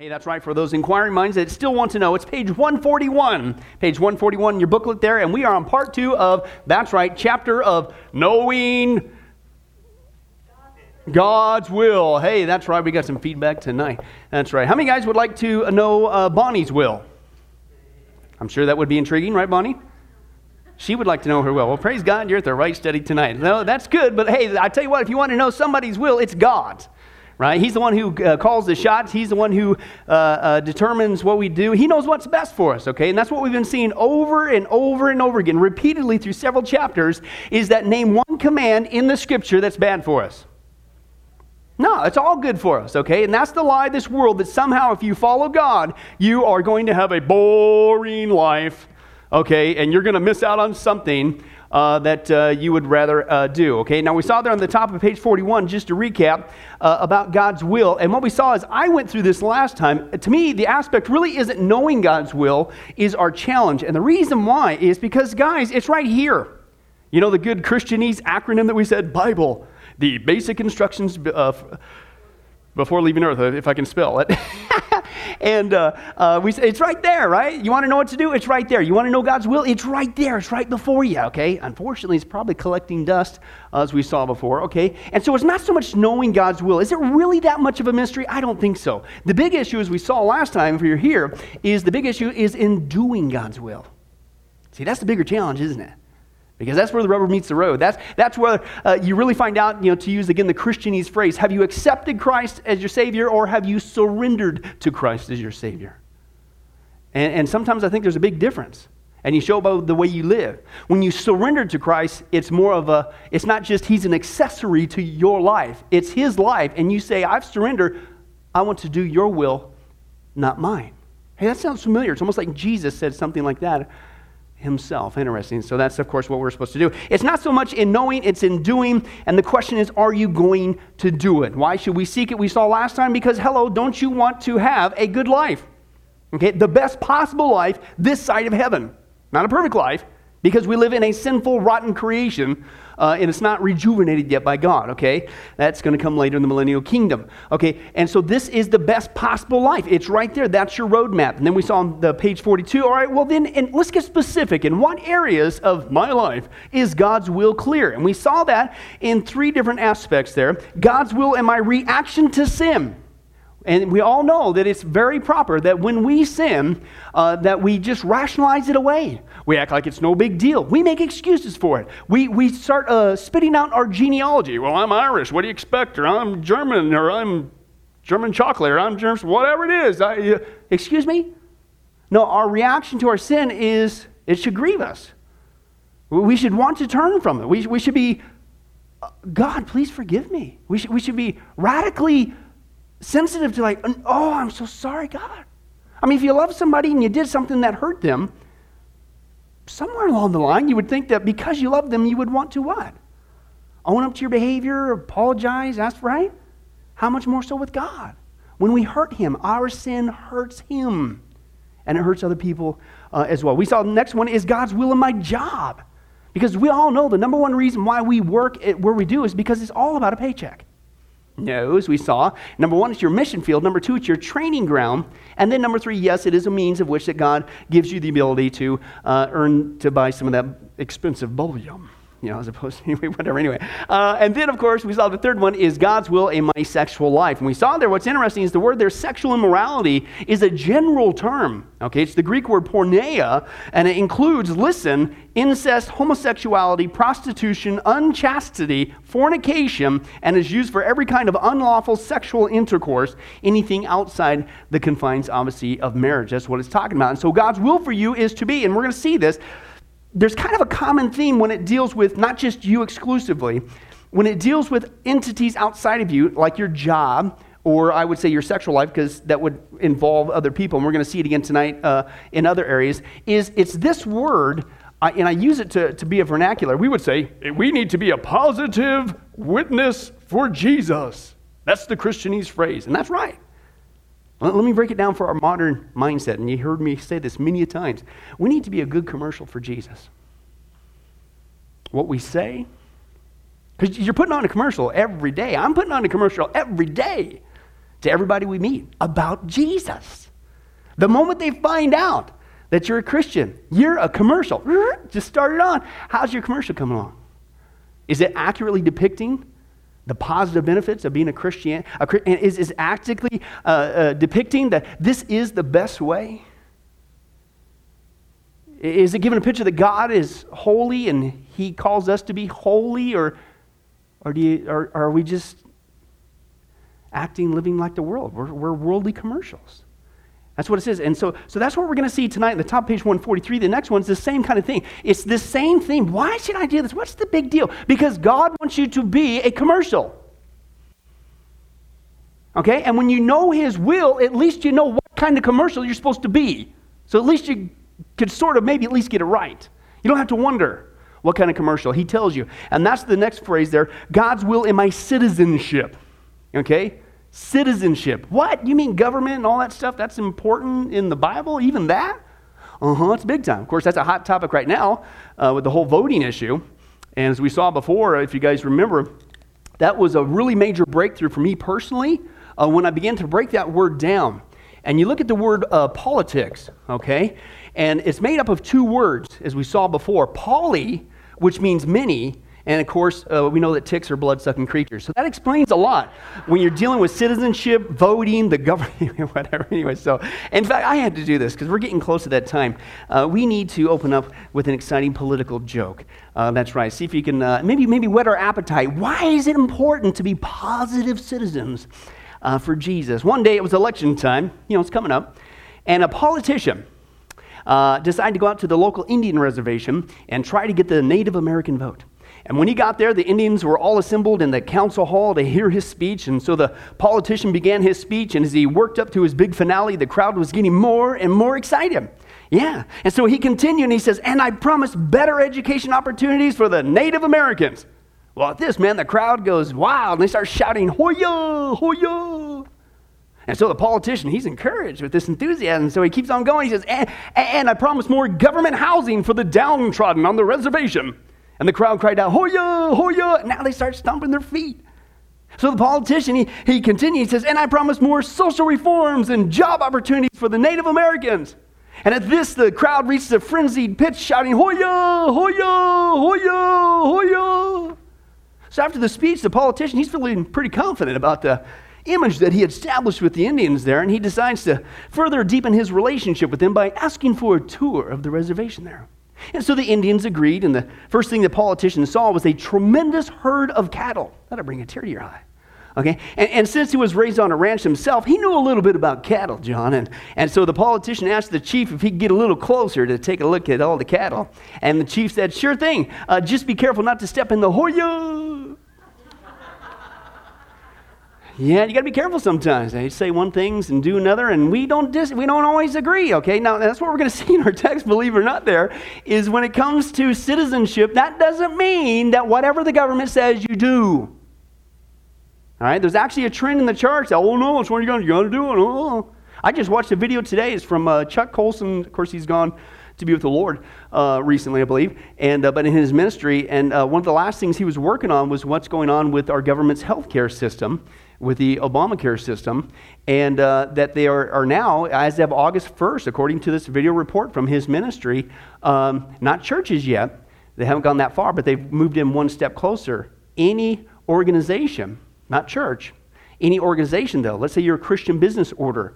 Hey, that's right. For those inquiring minds that still want to know, it's page 141. Page 141 in your booklet there, and we are on part two of, that's right, chapter of Knowing God's Will. Hey, that's right. We got some feedback tonight. That's right. How many guys would like to know uh, Bonnie's will? I'm sure that would be intriguing, right, Bonnie? She would like to know her will. Well, praise God, you're at the right study tonight. No, that's good, but hey, I tell you what, if you want to know somebody's will, it's God's right? He's the one who uh, calls the shots. He's the one who uh, uh, determines what we do. He knows what's best for us, okay? And that's what we've been seeing over and over and over again, repeatedly through several chapters, is that name one command in the scripture that's bad for us. No, it's all good for us, okay? And that's the lie of this world that somehow if you follow God, you are going to have a boring life, okay? And you're going to miss out on something uh, that uh, you would rather uh, do. Okay, now we saw there on the top of page 41, just to recap, uh, about God's will. And what we saw is I went through this last time. To me, the aspect really isn't knowing God's will, is our challenge. And the reason why is because, guys, it's right here. You know the good Christianese acronym that we said, Bible, the basic instructions uh, before leaving Earth, if I can spell it. and uh, uh, we say, it's right there, right? You want to know what to do? It's right there. You want to know God's will? It's right there. It's right before you, okay? Unfortunately, it's probably collecting dust, as we saw before, okay? And so it's not so much knowing God's will. Is it really that much of a mystery? I don't think so. The big issue, as we saw last time, if you're here, is the big issue is in doing God's will. See, that's the bigger challenge, isn't it? Because that's where the rubber meets the road. That's, that's where uh, you really find out, you know, to use again the Christianese phrase have you accepted Christ as your Savior or have you surrendered to Christ as your Savior? And, and sometimes I think there's a big difference. And you show by the way you live. When you surrender to Christ, it's more of a, it's not just He's an accessory to your life, it's His life. And you say, I've surrendered, I want to do your will, not mine. Hey, that sounds familiar. It's almost like Jesus said something like that himself. Interesting. So that's, of course, what we're supposed to do. It's not so much in knowing, it's in doing. And the question is, are you going to do it? Why should we seek it? We saw last time because, hello, don't you want to have a good life? Okay, the best possible life this side of heaven. Not a perfect life, because we live in a sinful, rotten creation uh, and it's not rejuvenated yet by God, okay? That's going to come later in the millennial kingdom, okay? And so this is the best possible life. It's right there. That's your roadmap. And then we saw on the page 42, all right, well, then, and let's get specific. In what areas of my life is God's will clear? And we saw that in three different aspects there God's will and my reaction to sin. And we all know that it's very proper that when we sin, uh, that we just rationalize it away. We act like it's no big deal. We make excuses for it. We, we start uh, spitting out our genealogy. Well, I'm Irish. What do you expect? Or I'm German. Or I'm German chocolate. Or I'm German, whatever it is. I, uh, excuse me? No, our reaction to our sin is it should grieve us. We should want to turn from it. We, we should be, uh, God, please forgive me. We should, we should be radically sensitive to like, oh, I'm so sorry, God. I mean, if you love somebody and you did something that hurt them, somewhere along the line, you would think that because you love them, you would want to what? Own up to your behavior, apologize, ask for right? How much more so with God? When we hurt Him, our sin hurts Him, and it hurts other people uh, as well. We saw the next one is God's will in my job. Because we all know the number one reason why we work at where we do is because it's all about a paycheck. No, as we saw, number one, it's your mission field. Number two, it's your training ground. And then number three, yes, it is a means of which that God gives you the ability to uh, earn to buy some of that expensive bubble you know, as opposed to anyway, whatever, anyway. Uh, and then, of course, we saw the third one is God's will in my sexual life. And we saw there, what's interesting is the word there, sexual immorality, is a general term. Okay, it's the Greek word porneia, and it includes, listen, incest, homosexuality, prostitution, unchastity, fornication, and is used for every kind of unlawful sexual intercourse, anything outside the confines, obviously, of marriage. That's what it's talking about. And so God's will for you is to be, and we're going to see this, there's kind of a common theme when it deals with not just you exclusively, when it deals with entities outside of you, like your job, or I would say your sexual life, because that would involve other people, and we're going to see it again tonight uh, in other areas, is it's this word, and I use it to, to be a vernacular. We would say, we need to be a positive witness for Jesus. That's the Christianese phrase, and that's right. Let me break it down for our modern mindset, and you heard me say this many times. We need to be a good commercial for Jesus. What we say, because you're putting on a commercial every day. I'm putting on a commercial every day to everybody we meet about Jesus. The moment they find out that you're a Christian, you're a commercial. Just start it on. How's your commercial coming along? Is it accurately depicting the positive benefits of being a Christian a, is, is actively uh, uh, depicting that this is the best way? Is it giving a picture that God is holy and He calls us to be holy, or, or, do you, or, or are we just acting, living like the world? We're, we're worldly commercials. That's what it says. And so, so that's what we're going to see tonight in the top page 143. The next one's the same kind of thing. It's the same thing. Why should I do this? What's the big deal? Because God wants you to be a commercial. Okay? And when you know His will, at least you know what kind of commercial you're supposed to be. So at least you could sort of maybe at least get it right. You don't have to wonder what kind of commercial. He tells you. And that's the next phrase there God's will in my citizenship. Okay? Citizenship. What? You mean government and all that stuff? That's important in the Bible? Even that? Uh huh, it's big time. Of course, that's a hot topic right now uh, with the whole voting issue. And as we saw before, if you guys remember, that was a really major breakthrough for me personally uh, when I began to break that word down. And you look at the word uh, politics, okay? And it's made up of two words, as we saw before poly, which means many, and of course, uh, we know that ticks are blood sucking creatures. So that explains a lot when you're dealing with citizenship, voting, the government, whatever. Anyway, so in fact, I had to do this because we're getting close to that time. Uh, we need to open up with an exciting political joke. Uh, that's right. See if you can uh, maybe, maybe whet our appetite. Why is it important to be positive citizens uh, for Jesus? One day it was election time, you know, it's coming up, and a politician. Uh, decided to go out to the local Indian reservation and try to get the Native American vote. And when he got there, the Indians were all assembled in the council hall to hear his speech. And so the politician began his speech. And as he worked up to his big finale, the crowd was getting more and more excited. Yeah. And so he continued and he says, And I promise better education opportunities for the Native Americans. Well, at this, man, the crowd goes wild and they start shouting, Hoya, Hoya. And so the politician, he's encouraged with this enthusiasm. So he keeps on going. He says, and, and I promise more government housing for the downtrodden on the reservation. And the crowd cried out, Hoya, Hoya. And now they start stomping their feet. So the politician, he, he continues, he says, And I promise more social reforms and job opportunities for the Native Americans. And at this, the crowd reaches a frenzied pitch, shouting, Hoya, Hoya, Hoya, Hoya. So after the speech, the politician, he's feeling pretty confident about the image that he established with the Indians there, and he decides to further deepen his relationship with them by asking for a tour of the reservation there. And so the Indians agreed, and the first thing the politicians saw was a tremendous herd of cattle. That'll bring a tear to your eye. Okay? And, and, since he was raised on a ranch himself, he knew a little bit about cattle, John. And, and so the politician asked the chief if he could get a little closer to take a look at all the cattle. And the chief said, Sure thing. Uh, just be careful not to step in the Hoya. Yeah, you got to be careful sometimes. They say one thing and do another, and we don't dis- we don't always agree. Okay, now that's what we're going to see in our text. Believe it or not, there is when it comes to citizenship, that doesn't mean that whatever the government says you do. All right, there's actually a trend in the church that oh no, it's what you're going to do. it. Oh. I just watched a video today. It's from uh, Chuck Colson. Of course, he's gone to be with the Lord uh, recently, I believe, and uh, but in his ministry, and uh, one of the last things he was working on was what's going on with our government's healthcare system with the Obamacare system, and uh, that they are, are now, as of August 1st, according to this video report from his ministry, um, not churches yet, They haven't gone that far, but they've moved in one step closer. Any organization, not church, any organization though, let's say you're a Christian business order,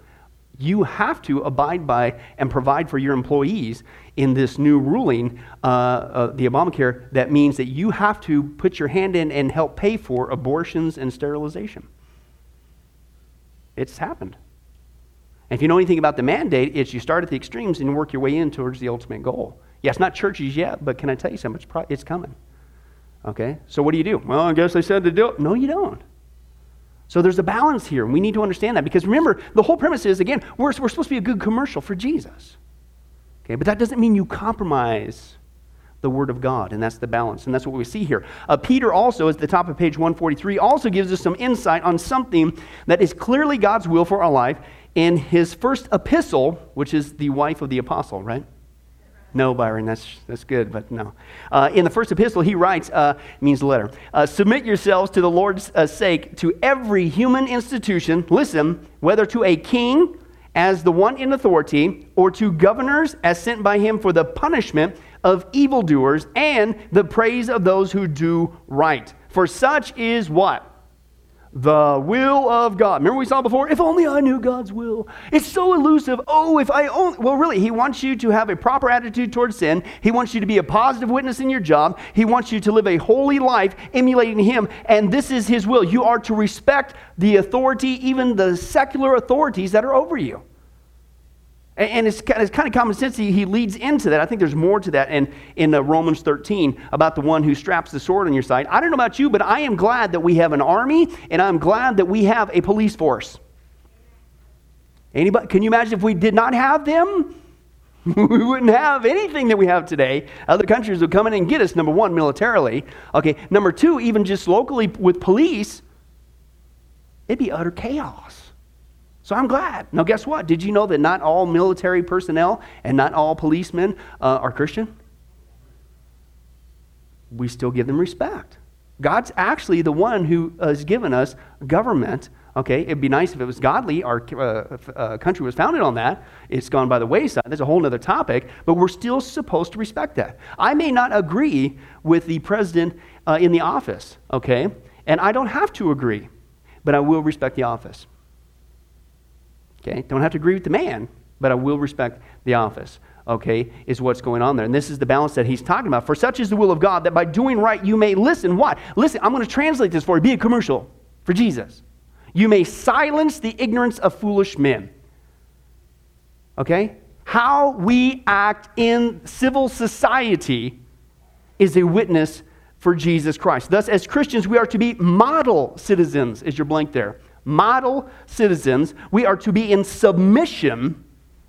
you have to abide by and provide for your employees in this new ruling, uh, uh, the Obamacare, that means that you have to put your hand in and help pay for abortions and sterilization. It's happened. And if you know anything about the mandate, it's you start at the extremes and work your way in towards the ultimate goal. Yes, not churches yet, but can I tell you something? It's, pro- it's coming. Okay? So what do you do? Well, I guess they said to do it. No, you don't. So there's a balance here, and we need to understand that because remember, the whole premise is again, we're, we're supposed to be a good commercial for Jesus. Okay, but that doesn't mean you compromise the Word of God, and that's the balance, and that's what we see here. Uh, Peter also, at the top of page 143, also gives us some insight on something that is clearly God's will for our life in his first epistle, which is the wife of the apostle, right? No, Byron, that's, that's good, but no. Uh, in the first epistle, he writes, uh, means letter, uh, submit yourselves to the Lord's uh, sake to every human institution, listen, whether to a king as the one in authority, or to governors as sent by him for the punishment of evildoers and the praise of those who do right. For such is what? The will of God. Remember we saw before? If only I knew God's will. It's so elusive. Oh, if I only. Well, really, He wants you to have a proper attitude towards sin. He wants you to be a positive witness in your job. He wants you to live a holy life emulating Him. And this is His will. You are to respect the authority, even the secular authorities that are over you. And it's, it's kind of common sense. He, he leads into that. I think there's more to that in, in uh, Romans 13 about the one who straps the sword on your side. I don't know about you, but I am glad that we have an army and I'm glad that we have a police force. Anybody, can you imagine if we did not have them? we wouldn't have anything that we have today. Other countries would come in and get us, number one, militarily. Okay, number two, even just locally with police, it'd be utter chaos. So I'm glad. Now, guess what? Did you know that not all military personnel and not all policemen uh, are Christian? We still give them respect. God's actually the one who has given us government. Okay, it'd be nice if it was godly. Our uh, uh, country was founded on that. It's gone by the wayside. That's a whole other topic, but we're still supposed to respect that. I may not agree with the president uh, in the office, okay, and I don't have to agree, but I will respect the office. Okay? Don't have to agree with the man, but I will respect the office. Okay, is what's going on there. And this is the balance that he's talking about. For such is the will of God that by doing right you may listen. What? Listen, I'm going to translate this for you. Be a commercial for Jesus. You may silence the ignorance of foolish men. Okay? How we act in civil society is a witness for Jesus Christ. Thus, as Christians, we are to be model citizens. Is your blank there? Model citizens. We are to be in submission,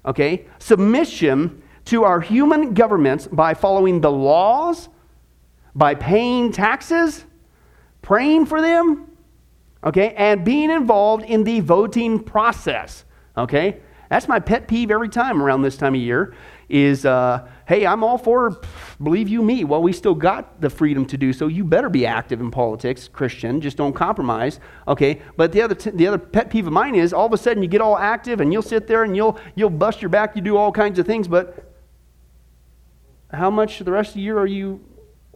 okay, submission to our human governments by following the laws, by paying taxes, praying for them, okay, and being involved in the voting process, okay? That's my pet peeve every time around this time of year is, uh, hey, I'm all for believe you me. Well, we still got the freedom to do so. You better be active in politics, Christian. Just don't compromise. Okay. But the other, t- the other pet peeve of mine is all of a sudden you get all active and you'll sit there and you'll, you'll bust your back. You do all kinds of things. But how much the rest of the year are you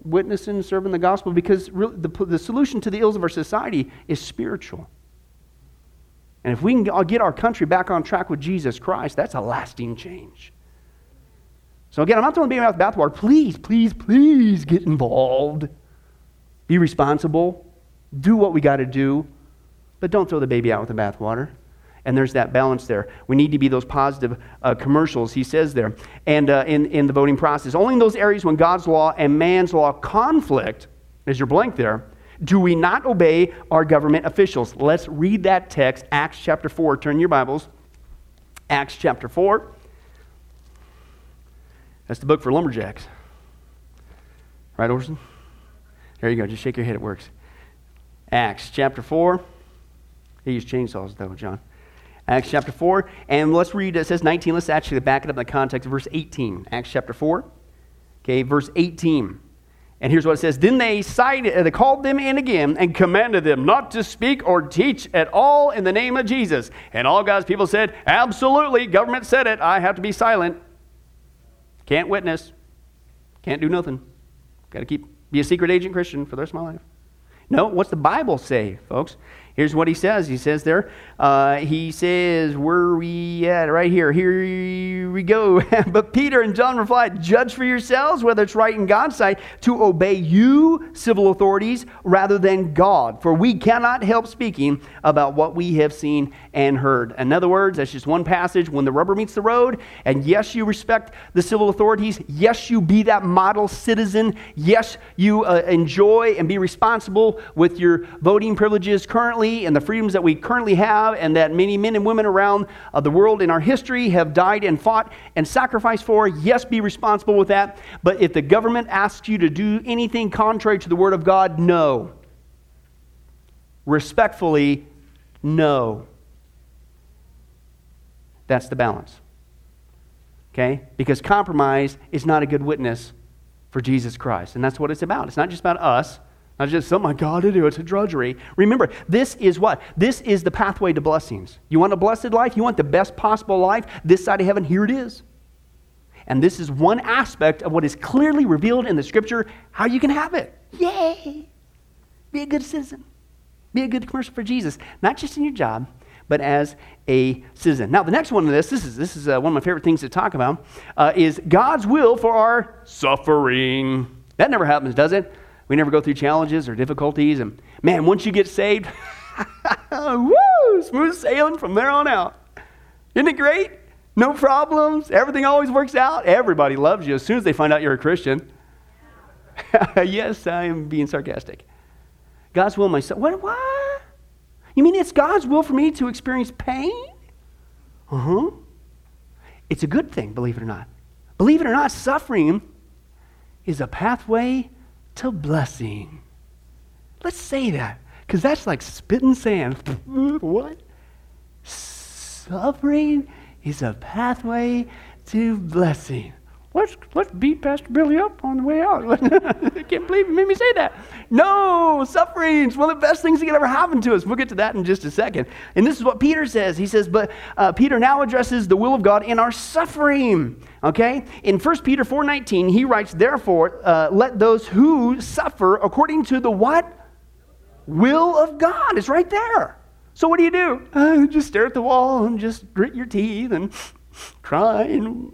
witnessing, serving the gospel? Because the, the solution to the ills of our society is spiritual. And if we can get our country back on track with Jesus Christ, that's a lasting change. So again, I'm not throwing the baby out with the bathwater. Please, please, please get involved. Be responsible. Do what we got to do. But don't throw the baby out with the bathwater. And there's that balance there. We need to be those positive uh, commercials, he says there, and uh, in, in the voting process. Only in those areas when God's law and man's law conflict, as your blank there, do we not obey our government officials. Let's read that text, Acts chapter 4. Turn your Bibles. Acts chapter 4. That's the book for lumberjacks. Right, Orson? There you go. Just shake your head. It works. Acts chapter 4. He used chainsaws, though, John. Acts chapter 4. And let's read, it says 19. Let's actually back it up in the context of verse 18. Acts chapter 4. Okay, verse 18. And here's what it says Then they, cited, uh, they called them in again and commanded them not to speak or teach at all in the name of Jesus. And all God's people said, Absolutely, government said it. I have to be silent. Can't witness. Can't do nothing. Got to keep be a secret agent Christian for the rest of my life. No, what's the Bible say, folks? Here's what he says. He says there, uh, he says, where are we at? Right here. Here we go. but Peter and John replied, Judge for yourselves whether it's right in God's sight to obey you, civil authorities, rather than God. For we cannot help speaking about what we have seen and heard. In other words, that's just one passage. When the rubber meets the road, and yes, you respect the civil authorities. Yes, you be that model citizen. Yes, you uh, enjoy and be responsible with your voting privileges currently and the freedoms that we currently have, and that many men and women around uh, the world in our history have died and fought and sacrificed for. Yes, be responsible with that. But if the government asks you to do anything contrary to the Word of God, no. Respectfully, no. That's the balance. Okay? Because compromise is not a good witness for Jesus Christ. And that's what it's about. It's not just about us, not just something I got to do. It's a drudgery. Remember, this is what? This is the pathway to blessings. You want a blessed life? You want the best possible life? This side of heaven? Here it is. And this is one aspect of what is clearly revealed in the scripture how you can have it. Yay! Be a good citizen. Be a good commercial for Jesus, not just in your job, but as a citizen. Now, the next one of this, this is, this is uh, one of my favorite things to talk about, uh, is God's will for our suffering. That never happens, does it? We never go through challenges or difficulties. And man, once you get saved, woo, smooth sailing from there on out. Isn't it great? No problems. Everything always works out. Everybody loves you as soon as they find out you're a Christian. yes, I am being sarcastic. God's will myself. What? What? You mean it's God's will for me to experience pain? Uh huh. It's a good thing, believe it or not. Believe it or not, suffering is a pathway to blessing. Let's say that, because that's like spitting sand. what? Suffering is a pathway to blessing. Let's, let's beat Pastor Billy up on the way out. I can't believe you made me say that. No, suffering is one of the best things that can ever happen to us. We'll get to that in just a second. And this is what Peter says. He says, but uh, Peter now addresses the will of God in our suffering. Okay? In 1 Peter 4.19, he writes, Therefore, uh, let those who suffer according to the what? Will of God. It's right there. So what do you do? Uh, just stare at the wall and just grit your teeth and cry and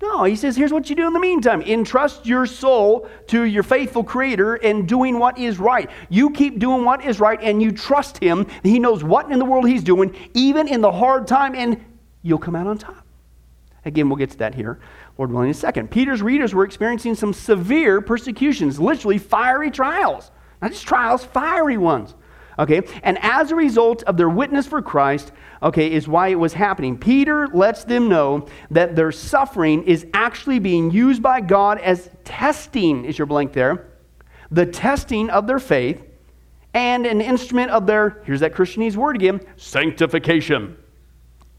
no, he says, here's what you do in the meantime entrust your soul to your faithful Creator and doing what is right. You keep doing what is right and you trust Him. He knows what in the world He's doing, even in the hard time, and you'll come out on top. Again, we'll get to that here, Lord willing, in a second. Peter's readers were experiencing some severe persecutions, literally fiery trials. Not just trials, fiery ones. Okay? And as a result of their witness for Christ, okay, is why it was happening. Peter lets them know that their suffering is actually being used by God as testing, is your blank there, the testing of their faith and an instrument of their, here's that Christianese word again, sanctification.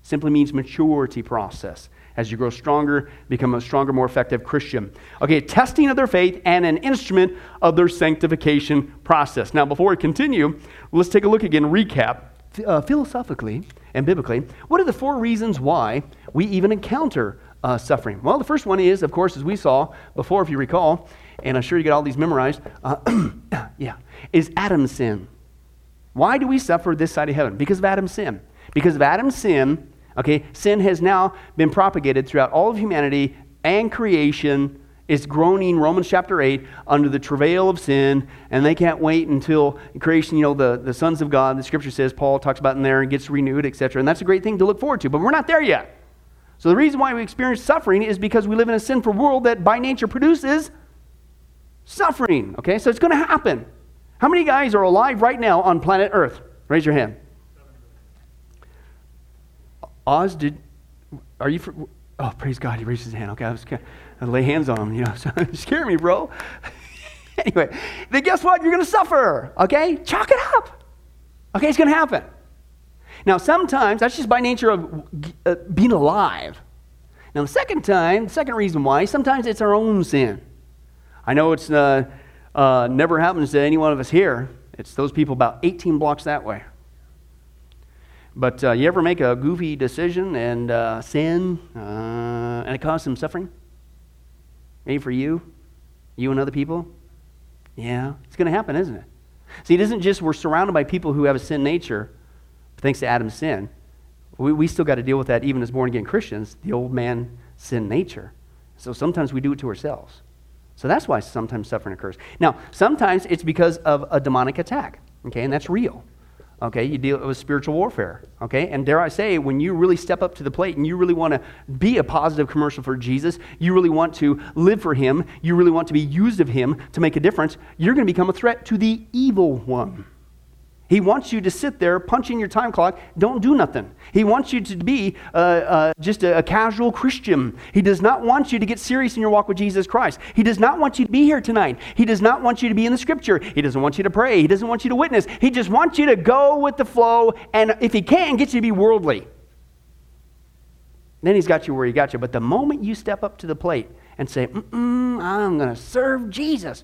Simply means maturity process as you grow stronger, become a stronger, more effective Christian. Okay, testing of their faith and an instrument of their sanctification process. Now, before we continue, let's take a look again, recap. Uh, philosophically and biblically, what are the four reasons why we even encounter uh, suffering? Well, the first one is, of course, as we saw before, if you recall, and I'm sure you got all these memorized, uh, yeah, is Adam's sin. Why do we suffer this side of heaven? Because of Adam's sin. Because of Adam's sin, Okay, sin has now been propagated throughout all of humanity and creation is groaning, Romans chapter 8, under the travail of sin, and they can't wait until creation, you know, the, the sons of God, the scripture says, Paul talks about in there, and gets renewed, etc. And that's a great thing to look forward to, but we're not there yet. So the reason why we experience suffering is because we live in a sinful world that by nature produces suffering. Okay, so it's going to happen. How many guys are alive right now on planet Earth? Raise your hand. Oz, did are you? For, oh, praise God! He raised his hand. Okay, I was gonna lay hands on him. You know, so scare me, bro. anyway, then guess what? You're gonna suffer. Okay, chalk it up. Okay, it's gonna happen. Now, sometimes that's just by nature of uh, being alive. Now, the second time, the second reason why, sometimes it's our own sin. I know it's uh, uh, never happens to any one of us here. It's those people about 18 blocks that way. But uh, you ever make a goofy decision and uh, sin, uh, and it caused some suffering? Maybe for you, you and other people? Yeah, it's going to happen, isn't it? See, it isn't just we're surrounded by people who have a sin nature, thanks to Adam's sin. We, we still got to deal with that even as born again Christians, the old man sin nature. So sometimes we do it to ourselves. So that's why sometimes suffering occurs. Now, sometimes it's because of a demonic attack, okay, and that's real. Okay, you deal with spiritual warfare. Okay, and dare I say, when you really step up to the plate and you really want to be a positive commercial for Jesus, you really want to live for Him, you really want to be used of Him to make a difference, you're going to become a threat to the evil one. He wants you to sit there punching your time clock, don't do nothing. He wants you to be uh, uh, just a, a, casual Christian. He does not want you to get serious in your walk with Jesus Christ. He does not want you to be here tonight. He does not want you to be in the scripture. He doesn't want you to pray. He doesn't want you to witness. He just wants you to go with the flow, and if he can, get you to be worldly. Then he's got you where he got you. But the moment you step up to the plate and say, I'm going to serve Jesus,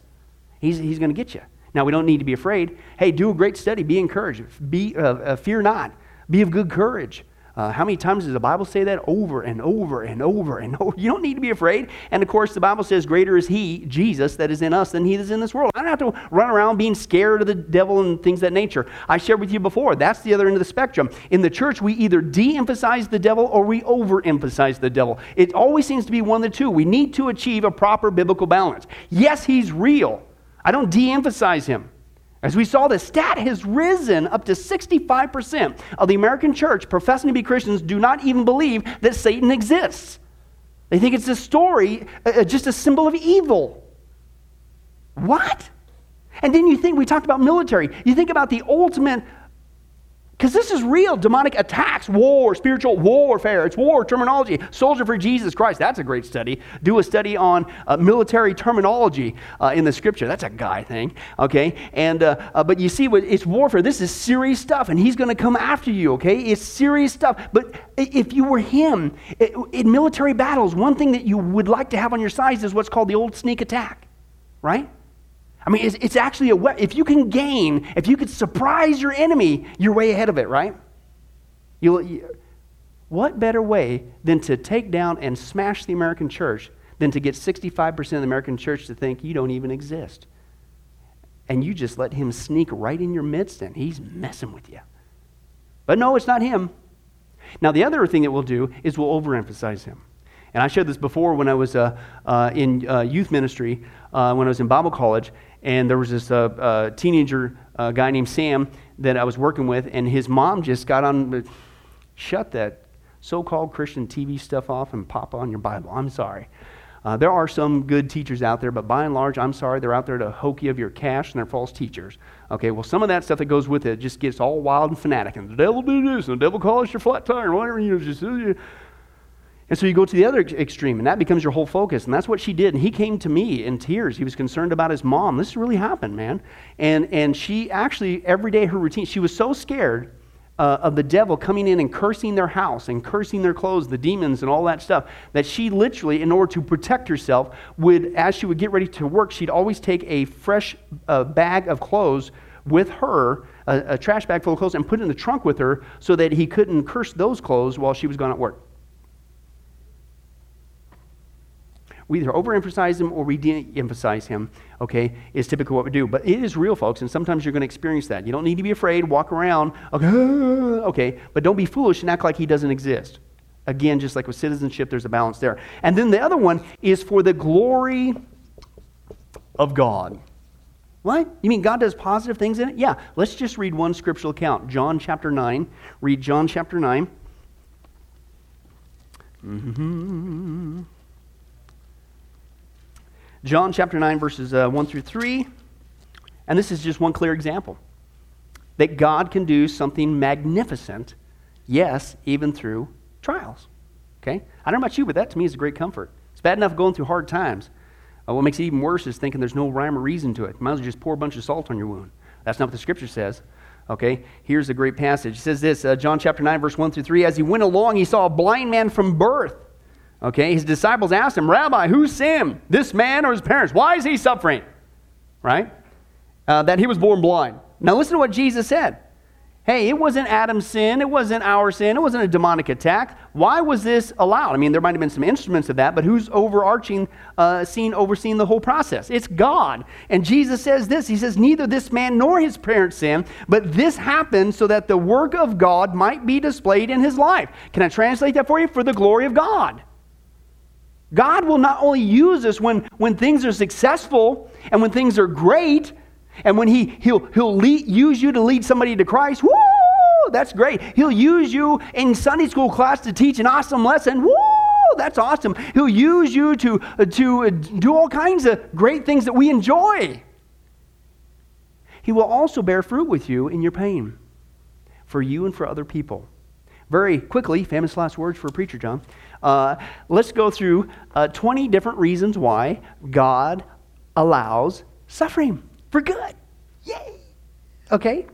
he's, he's going to get you. Now, we don't need to be afraid. Hey, do a great study. Be encouraged. Be, uh, uh, fear not. Be of good courage. Uh, how many times does the Bible say that? Over and over and over and over. You don't need to be afraid. And of course, the Bible says, Greater is He, Jesus, that is in us than He that is in this world. I don't have to run around being scared of the devil and things that nature. I shared with you before, that's the other end of the spectrum. In the church, we either de emphasize the devil or we overemphasize the devil. It always seems to be one of the two. We need to achieve a proper biblical balance. Yes, He's real. I don't de emphasize him. As we saw, the stat has risen up to 65% of the American church professing to be Christians do not even believe that Satan exists. They think it's a story, uh, uh, just a symbol of evil. What? And then you think, we talked about military, you think about the ultimate because this is real demonic attacks, war, spiritual warfare. It's war terminology. Soldier for Jesus Christ. That's a great study. Do a study on uh, military terminology uh, in the scripture. That's a guy thing, okay? And uh, uh but you see, it's warfare. This is serious stuff, and he's going to come after you, okay? It's serious stuff. But if you were him in military battles, one thing that you would like to have on your side is what's called the old sneak attack, right? I mean, it's, it's actually a weapon. If you can gain, if you could surprise your enemy, you're way ahead of it, right? You, what better way than to take down and smash the American church than to get 65% of the American church to think you don't even exist? And you just let him sneak right in your midst and he's messing with you. But no, it's not him. Now, the other thing that we'll do is we'll overemphasize him. And I shared this before when I was uh, uh, in uh, youth ministry, uh, when I was in Bible college, and there was this uh, uh, teenager uh, guy named Sam that I was working with, and his mom just got on, shut that so-called Christian TV stuff off and pop on your Bible. I'm sorry. Uh, there are some good teachers out there, but by and large, I'm sorry, they're out there to hoke you of your cash and they're false teachers. Okay, well, some of that stuff that goes with it just gets all wild and fanatic. And the devil do this, and the devil calls your flat tire, and whatever, you know, just, uh, and so you go to the other extreme, and that becomes your whole focus. And that's what she did. And he came to me in tears. He was concerned about his mom. This really happened, man. And, and she actually, every day, her routine, she was so scared uh, of the devil coming in and cursing their house and cursing their clothes, the demons and all that stuff, that she literally, in order to protect herself, would, as she would get ready to work, she'd always take a fresh uh, bag of clothes with her, a, a trash bag full of clothes, and put it in the trunk with her so that he couldn't curse those clothes while she was gone at work. We either overemphasize him or we de-emphasize him, okay, is typically what we do. But it is real, folks, and sometimes you're going to experience that. You don't need to be afraid. Walk around, okay, okay, but don't be foolish and act like he doesn't exist. Again, just like with citizenship, there's a balance there. And then the other one is for the glory of God. What? You mean God does positive things in it? Yeah. Let's just read one scriptural account. John chapter 9. Read John chapter 9. Mm-hmm. John chapter 9, verses uh, 1 through 3. And this is just one clear example that God can do something magnificent, yes, even through trials. Okay? I don't know about you, but that to me is a great comfort. It's bad enough going through hard times. Uh, what makes it even worse is thinking there's no rhyme or reason to it. You might as well just pour a bunch of salt on your wound. That's not what the scripture says. Okay, here's a great passage. It says this uh, John chapter 9, verse 1 through 3. As he went along, he saw a blind man from birth. Okay, his disciples asked him, Rabbi, who sinned, this man or his parents? Why is he suffering? Right? Uh, that he was born blind. Now listen to what Jesus said. Hey, it wasn't Adam's sin. It wasn't our sin. It wasn't a demonic attack. Why was this allowed? I mean, there might have been some instruments of that, but who's overarching, uh, seeing, overseeing the whole process? It's God. And Jesus says this He says, Neither this man nor his parents sin, but this happened so that the work of God might be displayed in his life. Can I translate that for you? For the glory of God. God will not only use us when, when things are successful and when things are great, and when he, he'll, he'll lead, use you to lead somebody to Christ, woo, that's great. He'll use you in Sunday school class to teach an awesome lesson, woo, that's awesome. He'll use you to, uh, to uh, do all kinds of great things that we enjoy. He will also bear fruit with you in your pain for you and for other people. Very quickly, famous last words for a preacher, John. Uh, let's go through uh, 20 different reasons why God allows suffering for good. Yay! Okay?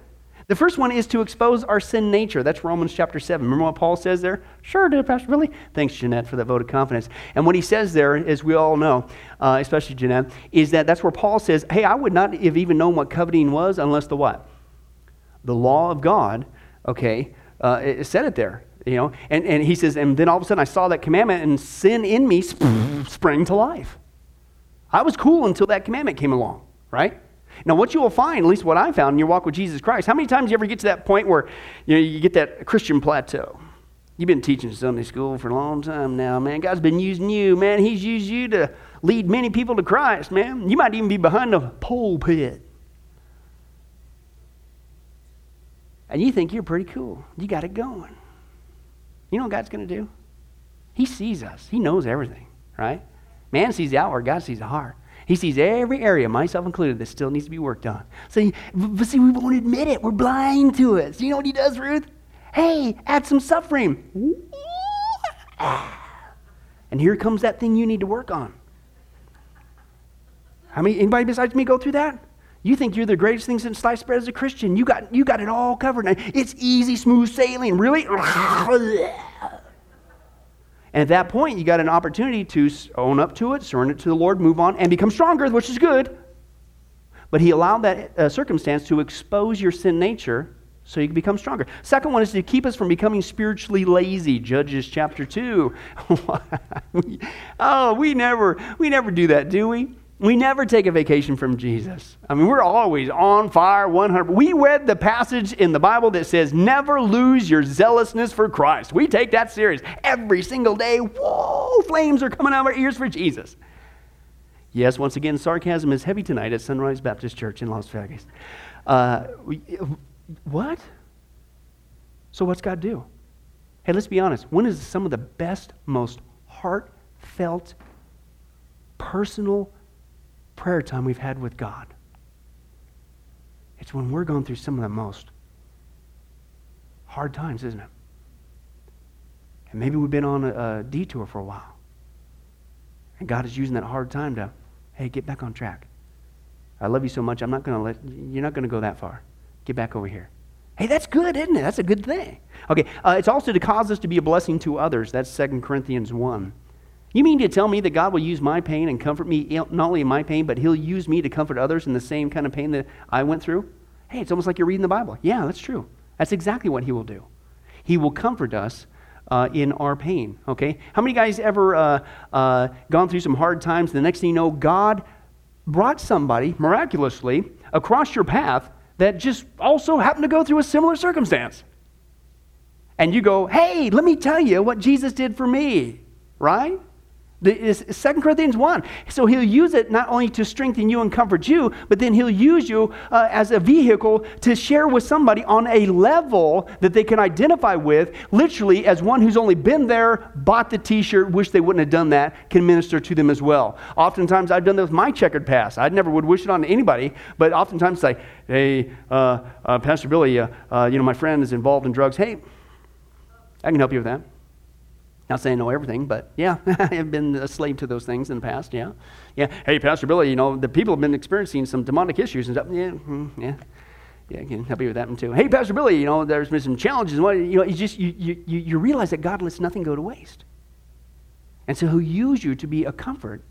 The first one is to expose our sin nature. That's Romans chapter 7. Remember what Paul says there? Sure, did Pastor Really? Thanks, Jeanette, for that vote of confidence. And what he says there, as we all know, uh, especially Jeanette, is that that's where Paul says, hey, I would not have even known what coveting was unless the what? The law of God, okay, uh, it said it there. You know, and, and he says, and then all of a sudden I saw that commandment and sin in me sprang to life. I was cool until that commandment came along, right? Now, what you will find, at least what I found in your walk with Jesus Christ, how many times you ever get to that point where you, know, you get that Christian plateau? You've been teaching Sunday school for a long time now, man. God's been using you, man. He's used you to lead many people to Christ, man. You might even be behind the pulpit. And you think you're pretty cool. You got it going. You know what God's going to do? He sees us, He knows everything, right? Man sees the outward, God sees the heart. He sees every area, myself included, that still needs to be worked on. So, but see, we won't admit it. We're blind to it. So, you know what he does, Ruth? Hey, add some suffering. And here comes that thing you need to work on. How many, anybody besides me go through that? You think you're the greatest thing since sliced bread as a Christian. You got, you got it all covered. It's easy, smooth sailing. Really? And at that point, you got an opportunity to own up to it, surrender it to the Lord, move on, and become stronger, which is good. But he allowed that uh, circumstance to expose your sin nature so you can become stronger. Second one is to keep us from becoming spiritually lazy. Judges chapter 2. oh, we never we never do that, do we? We never take a vacation from Jesus. I mean, we're always on fire 100. We read the passage in the Bible that says, never lose your zealousness for Christ. We take that serious. Every single day, whoa, flames are coming out of our ears for Jesus. Yes, once again, sarcasm is heavy tonight at Sunrise Baptist Church in Las Vegas. Uh, what? So, what's God do? Hey, let's be honest. When is some of the best, most heartfelt, personal, prayer time we've had with God. It's when we're going through some of the most hard times, isn't it? And maybe we've been on a, a detour for a while. And God is using that hard time to, hey, get back on track. I love you so much, I'm not going to let, you're not going to go that far. Get back over here. Hey, that's good, isn't it? That's a good thing. Okay, uh, it's also to cause us to be a blessing to others. That's 2 Corinthians 1. You mean to tell me that God will use my pain and comfort me, not only in my pain, but He'll use me to comfort others in the same kind of pain that I went through? Hey, it's almost like you're reading the Bible. Yeah, that's true. That's exactly what He will do. He will comfort us uh, in our pain, okay? How many guys ever uh, uh, gone through some hard times? The next thing you know, God brought somebody miraculously across your path that just also happened to go through a similar circumstance. And you go, hey, let me tell you what Jesus did for me, right? Second Corinthians 1. So he'll use it not only to strengthen you and comfort you, but then he'll use you uh, as a vehicle to share with somebody on a level that they can identify with, literally as one who's only been there, bought the t shirt, wish they wouldn't have done that, can minister to them as well. Oftentimes I've done that with my checkered past. I never would wish it on anybody, but oftentimes say, hey, uh, uh, Pastor Billy, uh, uh, you know, my friend is involved in drugs. Hey, I can help you with that. Not saying I know everything, but yeah, I've been a slave to those things in the past. Yeah, yeah. Hey, Pastor Billy, you know the people have been experiencing some demonic issues and stuff. Yeah, mm, yeah, yeah. I can help you with that one too. Hey, Pastor Billy, you know there's been some challenges. You know, you just you you you realize that God lets nothing go to waste, and so He'll use you to be a comfort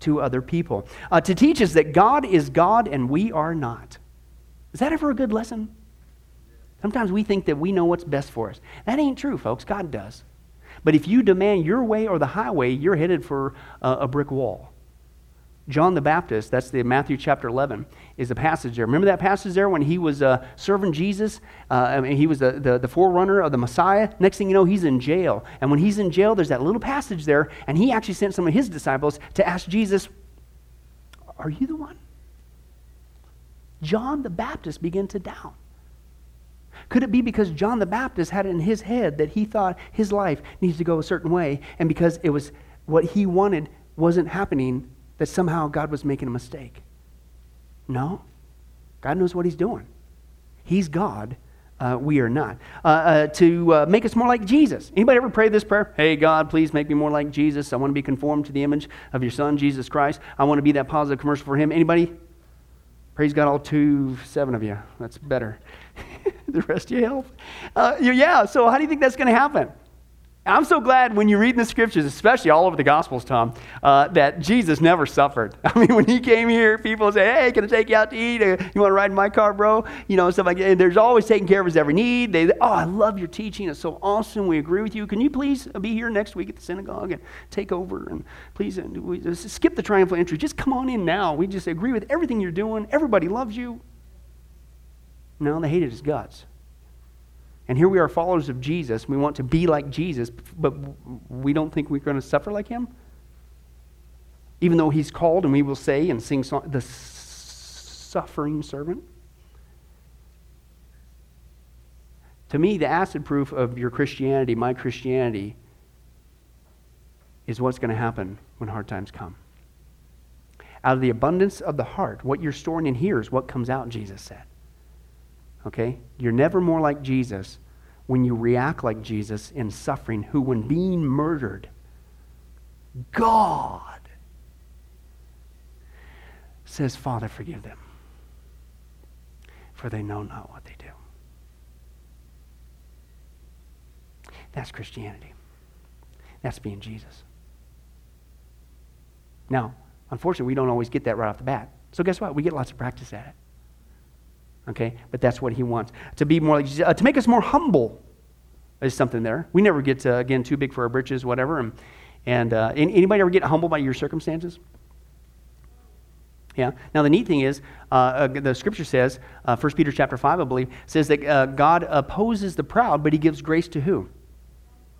to other people, uh, to teach us that God is God and we are not. Is that ever a good lesson? Sometimes we think that we know what's best for us. That ain't true, folks. God does. But if you demand your way or the highway, you're headed for a, a brick wall. John the Baptist, that's the Matthew chapter 11, is the passage there. Remember that passage there when he was uh, serving Jesus? Uh, I mean, he was the, the, the, forerunner of the Messiah. Next thing you know, he's in jail. And when he's in jail, there's that little passage there, and he actually sent some of his disciples to ask Jesus, Are you the one? John the Baptist began to doubt. Could it be because John the Baptist had it in his head that he thought his life needs to go a certain way, and because it was what he wanted wasn't happening, that somehow God was making a mistake? No. God knows what he's doing. He's God. Uh, we are not. Uh, uh, to uh, make us more like Jesus. Anybody ever pray this prayer? Hey, God, please make me more like Jesus. I want to be conformed to the image of your Son, Jesus Christ. I want to be that positive commercial for him. Anybody? Praise God, all two, seven of you. That's better. the rest of you help. Uh, yeah, so how do you think that's going to happen? I'm so glad when you read in the scriptures, especially all over the Gospels, Tom, uh, that Jesus never suffered. I mean, when he came here, people say, hey, can I take you out to eat? Uh, you want to ride in my car, bro? You know, stuff like that. And there's always taking care of his every need. They, oh, I love your teaching. It's so awesome. We agree with you. Can you please be here next week at the synagogue and take over? And please uh, skip the triumphal entry. Just come on in now. We just agree with everything you're doing. Everybody loves you. No, they hated his guts. And here we are, followers of Jesus. We want to be like Jesus, but we don't think we're going to suffer like him? Even though he's called, and we will say and sing song, the suffering servant. To me, the acid proof of your Christianity, my Christianity, is what's going to happen when hard times come. Out of the abundance of the heart, what you're storing in here is what comes out, Jesus said. Okay? You're never more like Jesus when you react like Jesus in suffering, who, when being murdered, God says, Father, forgive them, for they know not what they do. That's Christianity. That's being Jesus. Now, unfortunately, we don't always get that right off the bat. So, guess what? We get lots of practice at it. Okay? But that's what he wants. To be more like, uh, to make us more humble is something there. We never get, to, again, too big for our britches, whatever. And, and uh, anybody ever get humbled by your circumstances? Yeah. Now the neat thing is, uh, uh the scripture says, uh, 1 Peter chapter 5, I believe, says that uh, God opposes the proud, but he gives grace to who?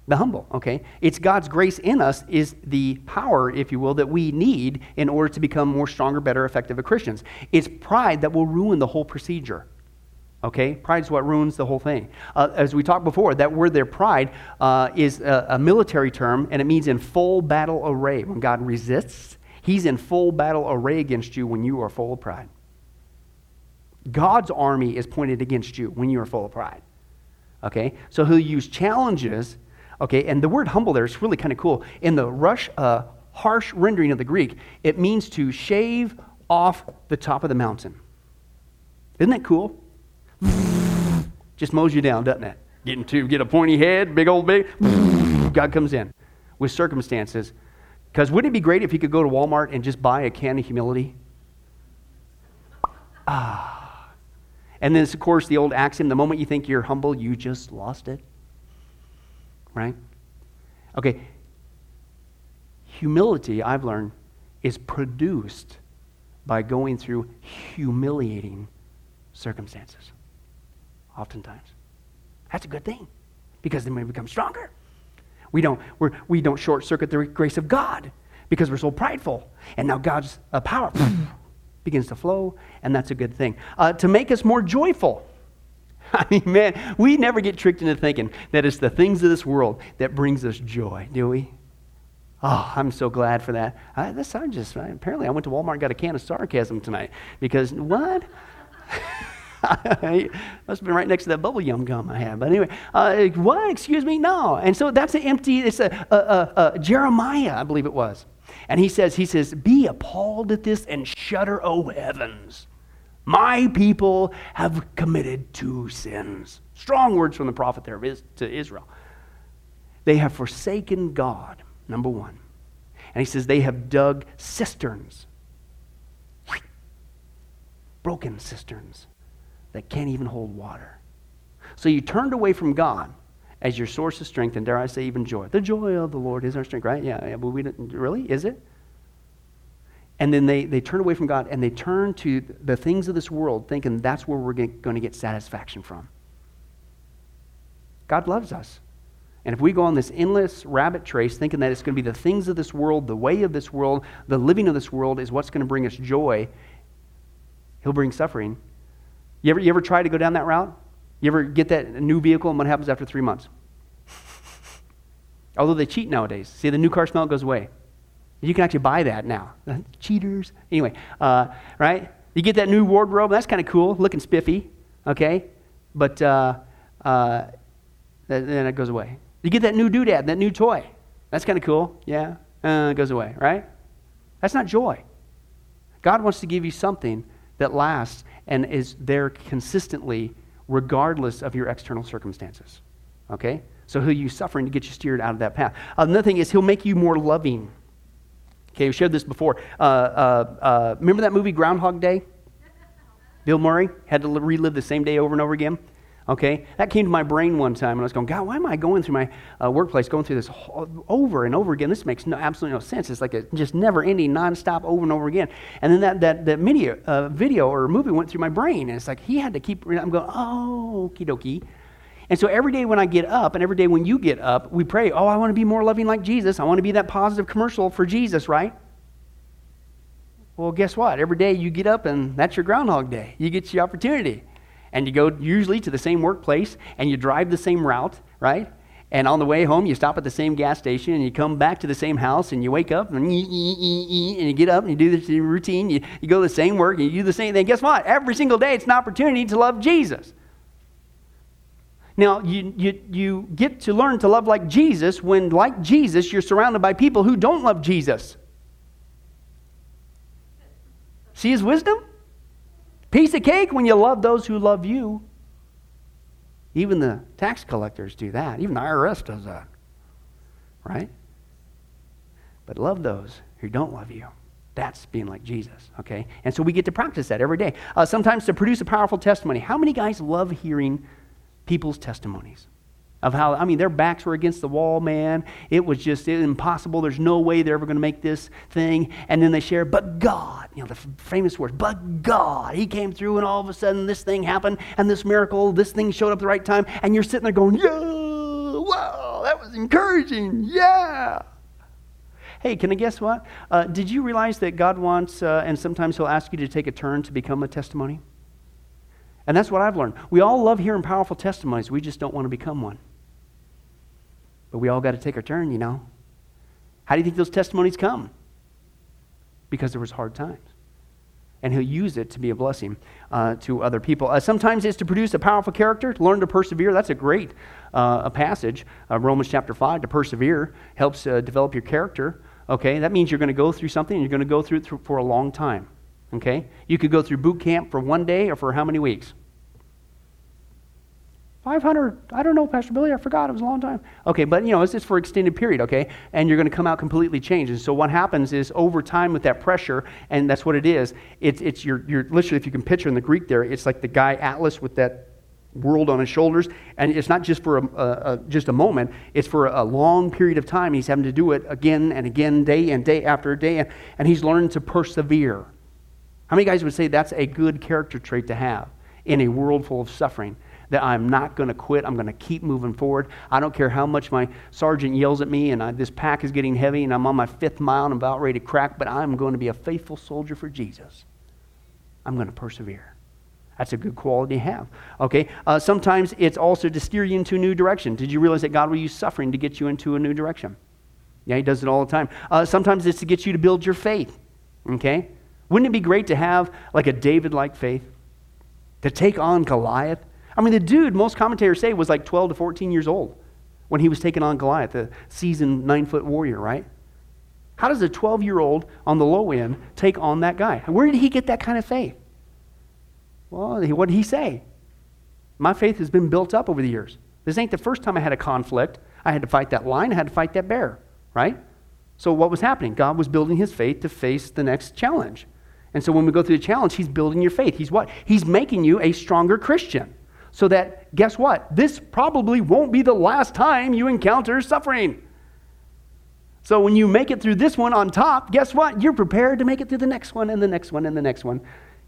The humble, okay? It's God's grace in us is the power, if you will, that we need in order to become more stronger, better, effective Christians. It's pride that will ruin the whole procedure. Okay? Pride is what ruins the whole thing. Uh, as we talked before, that word there, pride, uh, is a, a, military term, and it means in full battle array. When God resists, He's in full battle array against you when you are full of pride. God's army is pointed against you when you are full of pride. Okay? So He'll use challenges Okay, and the word humble there is really kind of cool. In the rush, uh, harsh rendering of the Greek, it means to shave off the top of the mountain. Isn't that cool? Just mows you down, doesn't it? Getting to get a pointy head, big old big. God comes in with circumstances. Because wouldn't it be great if you could go to Walmart and just buy a can of humility? Ah. And then, of course, the old axiom the moment you think you're humble, you just lost it right? Okay. Humility, I've learned, is produced by going through humiliating circumstances. Oftentimes. That's a good thing because then we become stronger. We don't, we're, we don't short circuit the grace of God because we're so prideful. And now God's uh, power begins to flow, and that's a good thing. Uh, to make us more joyful. I mean, man, we never get tricked into thinking that it's the things of this world that brings us joy, do we? Oh, I'm so glad for that. I, this I just I, apparently I went to Walmart and got a can of sarcasm tonight because what? I must have been right next to that bubble yum gum I had. But anyway, uh, what? Excuse me? No. And so that's an empty. It's a, a, a, a Jeremiah, I believe it was, and he says he says, "Be appalled at this and shudder, O heavens." My people have committed two sins. Strong words from the prophet there to Israel. They have forsaken God, number one. And he says they have dug cisterns, broken cisterns that can't even hold water. So you turned away from God as your source of strength, and dare I say, even joy. The joy of the Lord is our strength, right? Yeah, yeah but we didn't, really? Is it? And then they, they turn away from God and they turn to the things of this world, thinking that's where we're going to get satisfaction from. God loves us. And if we go on this endless rabbit trace thinking that it's going to be the things of this world, the way of this world, the living of this world is what's going to bring us joy, He'll bring suffering. You ever, you ever try to go down that route? You ever get that new vehicle and what happens after three months? Although they cheat nowadays. See, the new car smell goes away. You can actually buy that now. Cheaters. Anyway, uh, right? You get that new wardrobe. That's kind of cool, looking spiffy, okay? But uh, uh, then it goes away. You get that new doodad, that new toy. That's kind of cool. Yeah, uh, it goes away, right? That's not joy. God wants to give you something that lasts and is there consistently, regardless of your external circumstances. Okay? So he'll use suffering to get you steered out of that path. Uh, another thing is he'll make you more loving. Okay, we shared this before. Uh, uh, uh, remember that movie Groundhog Day? Bill Murray had to relive the same day over and over again. Okay, that came to my brain one time, and I was going, God, why am I going through my uh, workplace, going through this over and over again? This makes no, absolutely no sense. It's like a just never-ending, nonstop, over and over again. And then that that that video, uh, video or movie went through my brain, and it's like he had to keep. I'm going, oh, okie dokie. And so every day when I get up, and every day when you get up, we pray, oh, I want to be more loving like Jesus. I want to be that positive commercial for Jesus, right? Well, guess what? Every day you get up, and that's your Groundhog Day. You get your opportunity and you go usually to the same workplace and you drive the same route, right? And on the way home, you stop at the same gas station and you come back to the same house and you wake up and, and you get up and you do the routine. You, you go to the same work and you do the same thing. Guess what? Every single day, it's an opportunity to love Jesus. Now, you, you, you get to learn to love like Jesus when, like Jesus, you're surrounded by people who don't love Jesus. See his wisdom? Piece of cake when you love those who love you. Even the tax collectors do that. Even the IRS does that. Right? But love those who don't love you. That's being like Jesus, okay? And so we get to practice that every day. Uh, sometimes to produce a powerful testimony. How many guys love hearing people's testimonies? of how i mean their backs were against the wall man. It was just impossible. There's no way they're ever going to make this thing. And then they share but god you know the famous words but god he came through and all of a sudden this thing happened and this miracle this thing showed up the right time. And you're sitting there going yeah wow that was encouraging. Yeah. Hey can i guess what? Uh, did you realize that god wants uh, and sometimes he'll ask you to take a turn to become a testimony and that's what I've learned. We all love hearing powerful testimonies. We just don't want to become one. But we all got to take our turn, you know. How do you think those testimonies come? Because there was hard times. And he'll use it to be a blessing uh, to other people. Uh, sometimes it's to produce a powerful character, to learn to persevere. That's a great uh, a passage. Uh, Romans chapter 5, to persevere helps uh, develop your character. Okay, that means you're going to go through something and you're going to go through it for a long time. Okay? You could go through boot camp for one day or for how many weeks? 500, I don't know, Pastor Billy, I forgot, it was a long time. Okay, but you know, it's just for extended period, okay? And you're going to come out completely changed. And so what happens is over time with that pressure, and that's what it is, it's, it's you're, you're literally, if you can picture in the Greek there, it's like the guy Atlas with that world on his shoulders. And it's not just for a, a, a, just a moment, it's for a long period of time. He's having to do it again and again, day and day after day, and, and he's learning to persevere. How many guys would say that's a good character trait to have in a world full of suffering? that I'm not going to quit. I'm going to keep moving forward. I don't care how much my sergeant yells at me and I, this pack is getting heavy and I'm on my fifth mile and I'm about ready to crack, but I'm going to be a faithful soldier for Jesus. I'm going to persevere. That's a good quality to have. Okay? Uh, sometimes it's also to steer you into a new direction. Did you realize that God will use suffering to get you into a new direction? Yeah, He does it all the time. Uh, sometimes it's to get you to build your faith. Okay? Wouldn't it be great to have like a David like faith? To take on Goliath? I mean, the dude, most commentators say, was like 12 to 14 years old when he was taking on Goliath, the seasoned nine foot warrior, right? How does a 12 year old on the low end take on that guy? Where did he get that kind of faith? Well, what did he say? My faith has been built up over the years. This ain't the first time I had a conflict. I had to fight that lion, I had to fight that bear, right? So, what was happening? God was building his faith to face the next challenge. And so, when we go through the challenge, he's building your faith. He's what? He's making you a stronger Christian. So that, guess what? This probably won't be the last time you encounter suffering. So when you make it through this one on top, guess what? You're prepared to make it through the next one and the next one and the next one,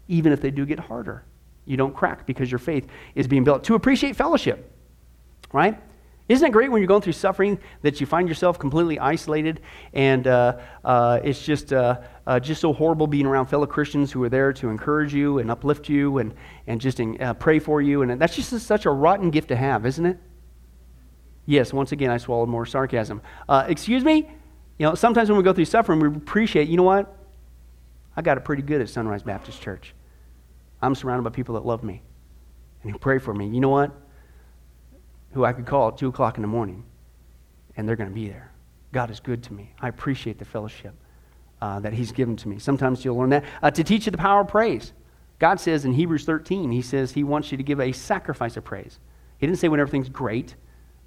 even if they do get harder. You don't crack because your faith is being built. To appreciate fellowship, right? Isn't it great when you're going through suffering that you find yourself completely isolated and uh, uh, it's just, uh, uh just so horrible being around fellow Christians who are there to encourage you and uplift you and, and just uh, pray for you? And that's just such a rotten gift to have, isn't it? Yes, once again, I swallowed more sarcasm. Uh, excuse me? You know, sometimes when we go through suffering, we appreciate, you know what? I got it pretty good at Sunrise Baptist Church. I'm surrounded by people that love me and who pray for me. You know what? Who I could call at 2 o'clock in the morning, and they're going to be there. God is good to me. I appreciate the fellowship uh, that He's given to me. Sometimes you'll learn that. Uh, to teach you the power of praise. God says in Hebrews 13, He says He wants you to give a sacrifice of praise. He didn't say when everything's great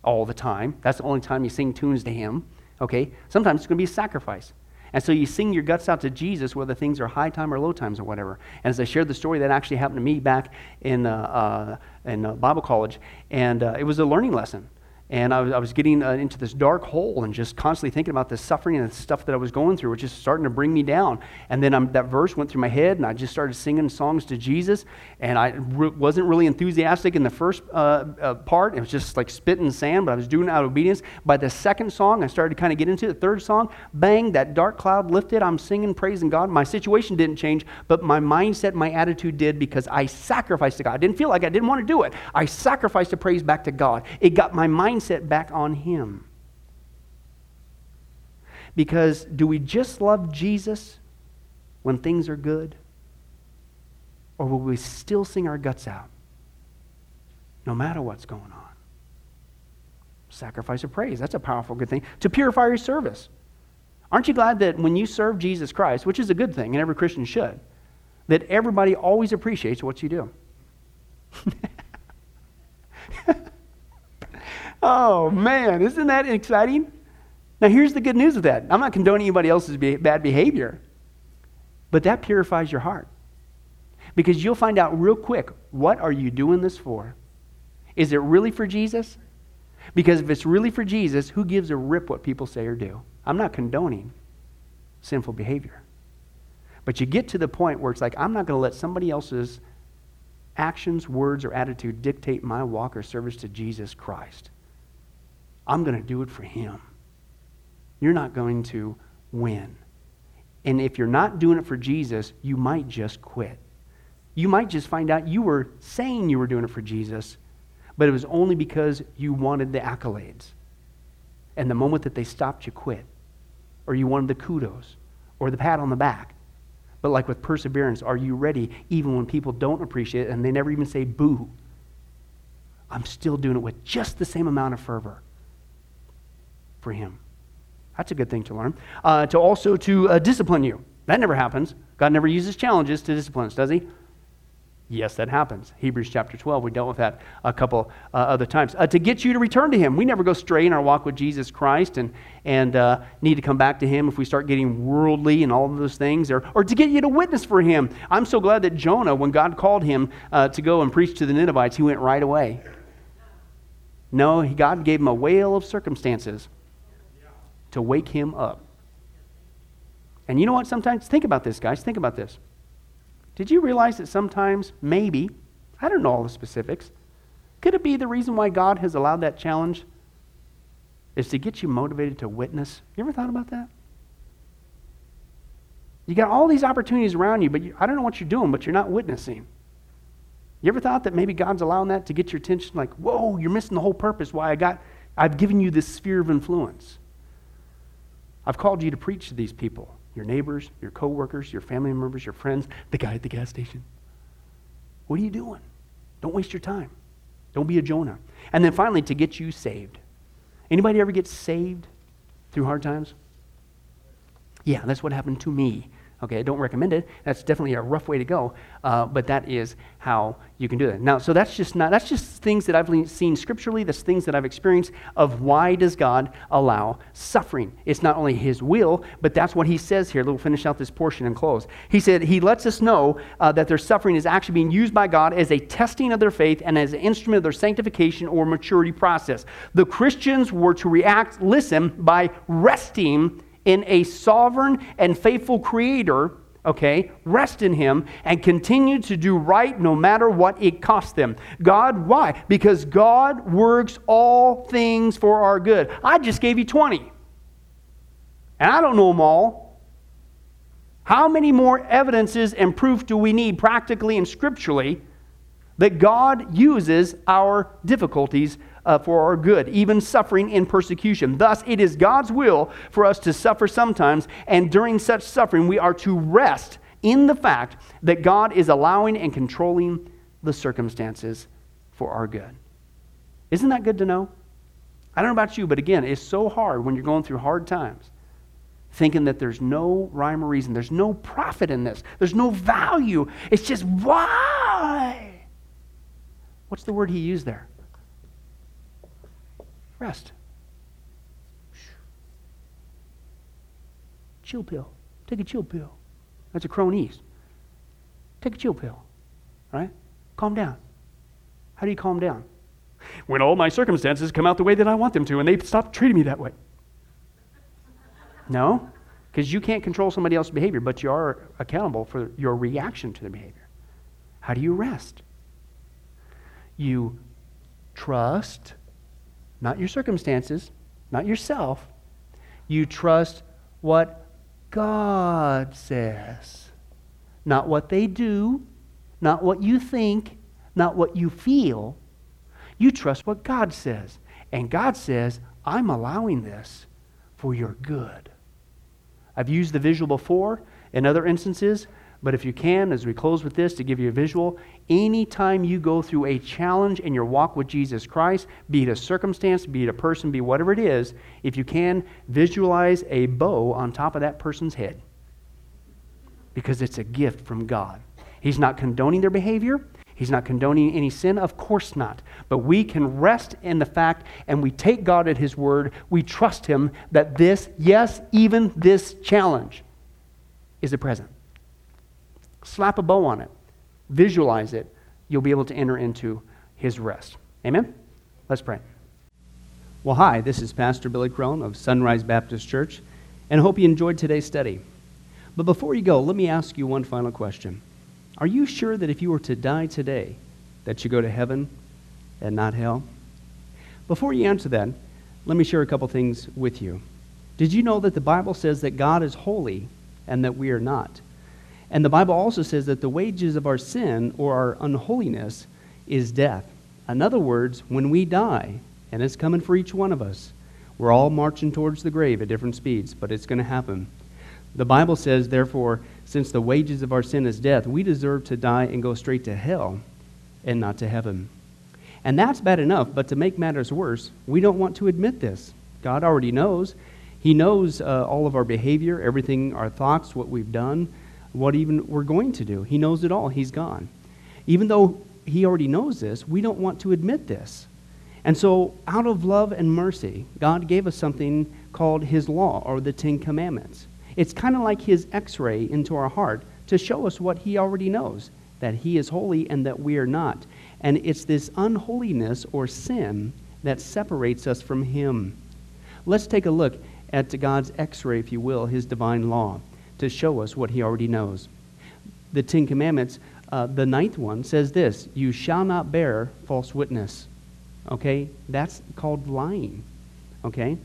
all the time. That's the only time you sing tunes to Him. Okay? Sometimes it's going to be a sacrifice. And so you sing your guts out to Jesus, whether things are high time or low times or whatever. And as I shared the story, that actually happened to me back in, uh, uh, in uh, Bible college. And uh, it was a learning lesson. And I was, I was getting uh, into this dark hole and just constantly thinking about the suffering and the stuff that I was going through, which is starting to bring me down. And then that verse went through my head, and I just started singing songs to Jesus. And I re- wasn't really enthusiastic in the first uh, uh, part. It was just like spitting sand, but I was doing it out of obedience. By the second song, I started to kind of get into it. The third song, bang, that dark cloud lifted. I'm singing, praising God. My situation didn't change, but my mindset, my attitude did because I sacrificed to God. I didn't feel like I didn't want to do it. I sacrificed to praise back to God. It got my mind mindset back on Him. Because do we just love Jesus when things are good? Or will we still sing our guts out no matter what's going on? Sacrifice of praise. That's a powerful, good thing. To purify your service. Aren't you glad that when you serve Jesus Christ, which is a good thing, and every Christian should, that everybody always appreciates what you do? Oh, man, isn't that exciting? Now, here's the good news of that. I'm not condoning anybody else's be- bad behavior, but that purifies your heart. Because you'll find out real quick what are you doing this for? Is it really for Jesus? Because if it's really for Jesus, who gives a rip what people say or do? I'm not condoning sinful behavior. But you get to the point where it's like, I'm not going to let somebody else's actions, words, or attitude dictate my walk or service to Jesus Christ. I'm going to do it for Him. You're not going to win. And if you're not doing it for Jesus, you might just quit. You might just find out you were saying you were doing it for Jesus, but it was only because you wanted the accolades. And the moment that they stopped, you quit. Or you wanted the kudos or the pat on the back. But like with perseverance, are you ready even when people don't appreciate it and they never even say boo? I'm still doing it with just the same amount of fervor for him. That's a good thing to learn. Uh, to also to uh, discipline you. That never happens. God never uses challenges to discipline us, does he? Yes, that happens. Hebrews chapter 12, we dealt with that a couple uh, other times. Uh, to get you to return to Him. We never go stray in our walk with Jesus Christ and, and uh, need to come back to Him if we start getting worldly and all of those things, or, or to get you to witness for Him. I'm so glad that Jonah, when God called him uh, to go and preach to the Ninevites, he went right away. No, God gave him a whale of circumstances to wake him up. And you know what? Sometimes, think about this, guys. Think about this. Did you realize that sometimes, maybe, I don't know all the specifics, could it be the reason why God has allowed that challenge is to get you motivated to witness? You ever thought about that? You got all these opportunities around you, but you, I don't know what you're doing, but you're not witnessing. You ever thought that maybe God's allowing that to get your attention? Like, whoa, you're missing the whole purpose why I got, I've given you this sphere of influence. I've called you to preach to these people your neighbors, your coworkers, your family members, your friends, the guy at the gas station. What are you doing? Don't waste your time. Don't be a Jonah. And then finally, to get you saved. Anybody ever get saved through hard times? Yeah, that's what happened to me. Okay, I don't recommend it. That's definitely a rough way to go, uh, but that is how you can do it. Now, so that's just not that's just things that I've seen scripturally. That's things that I've experienced of why does God allow suffering? It's not only His will, but that's what He says here. We'll finish out this portion and close. He said He lets us know uh, that their suffering is actually being used by God as a testing of their faith and as an instrument of their sanctification or maturity process. The Christians were to react, listen, by resting in a sovereign and faithful creator, okay, rest in him and continue to do right no matter what it costs them. God, why? Because God works all things for our good. I just gave you 20, and I don't know them all. How many more evidences and proof do we need practically and scripturally that God uses our difficulties uh, for our good, even suffering in persecution. Thus, it is God's will for us to suffer sometimes, and during such suffering, we are to rest in the fact that God is allowing and controlling the circumstances for our good. Isn't that good to know? I don't know about you, but again, it's so hard when you're going through hard times thinking that there's no rhyme or reason, there's no profit in this, there's no value. It's just why? What's the word he used there? Rest. Chill pill. Take a chill pill. That's a cronies. Take a chill pill. Right? Calm down. How do you calm down? When all my circumstances come out the way that I want them to and they stop treating me that way. No, because you can't control somebody else's behavior, but you are accountable for your reaction to their behavior. How do you rest? You trust not your circumstances, not yourself. You trust what God says, not what they do, not what you think, not what you feel. You trust what God says. And God says, I'm allowing this for your good. I've used the visual before in other instances, but if you can, as we close with this to give you a visual, anytime you go through a challenge in your walk with Jesus Christ, be it a circumstance, be it a person, be whatever it is, if you can, visualize a bow on top of that person's head. Because it's a gift from God. He's not condoning their behavior. He's not condoning any sin, of course not. But we can rest in the fact and we take God at His word. We trust Him that this, yes, even this challenge is a present. Slap a bow on it visualize it, you'll be able to enter into his rest. Amen? Let's pray. Well, hi, this is Pastor Billy Crone of Sunrise Baptist Church, and I hope you enjoyed today's study. But before you go, let me ask you one final question. Are you sure that if you were to die today, that you go to heaven and not hell? Before you answer that, let me share a couple things with you. Did you know that the Bible says that God is holy and that we are not? And the Bible also says that the wages of our sin or our unholiness is death. In other words, when we die, and it's coming for each one of us, we're all marching towards the grave at different speeds, but it's going to happen. The Bible says, therefore, since the wages of our sin is death, we deserve to die and go straight to hell and not to heaven. And that's bad enough, but to make matters worse, we don't want to admit this. God already knows. He knows uh, all of our behavior, everything, our thoughts, what we've done what even we're going to do. He knows it all. He's gone. Even though he already knows this, we don't want to admit this. And so, out of love and mercy, God gave us something called His law or the Ten Commandments. It's kind of like His x ray into our heart to show us what He already knows that He is holy and that we are not. And it's this unholiness or sin that separates us from Him. Let's take a look at God's x ray, if you will, His divine law to show us what he already knows. The Ten Commandments, uh, the ninth one says this You shall not bear false witness. Okay? That's called lying. Okay?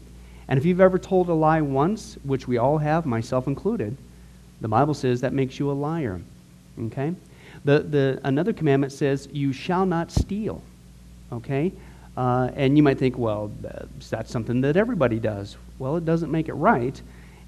And if you've ever told a lie once, which we all have, myself included, the Bible says that makes you a liar. Okay? The, the, another commandment says, You shall not steal. Okay? Uh, and you might think, well, that's something that everybody does. Well, it doesn't make it right.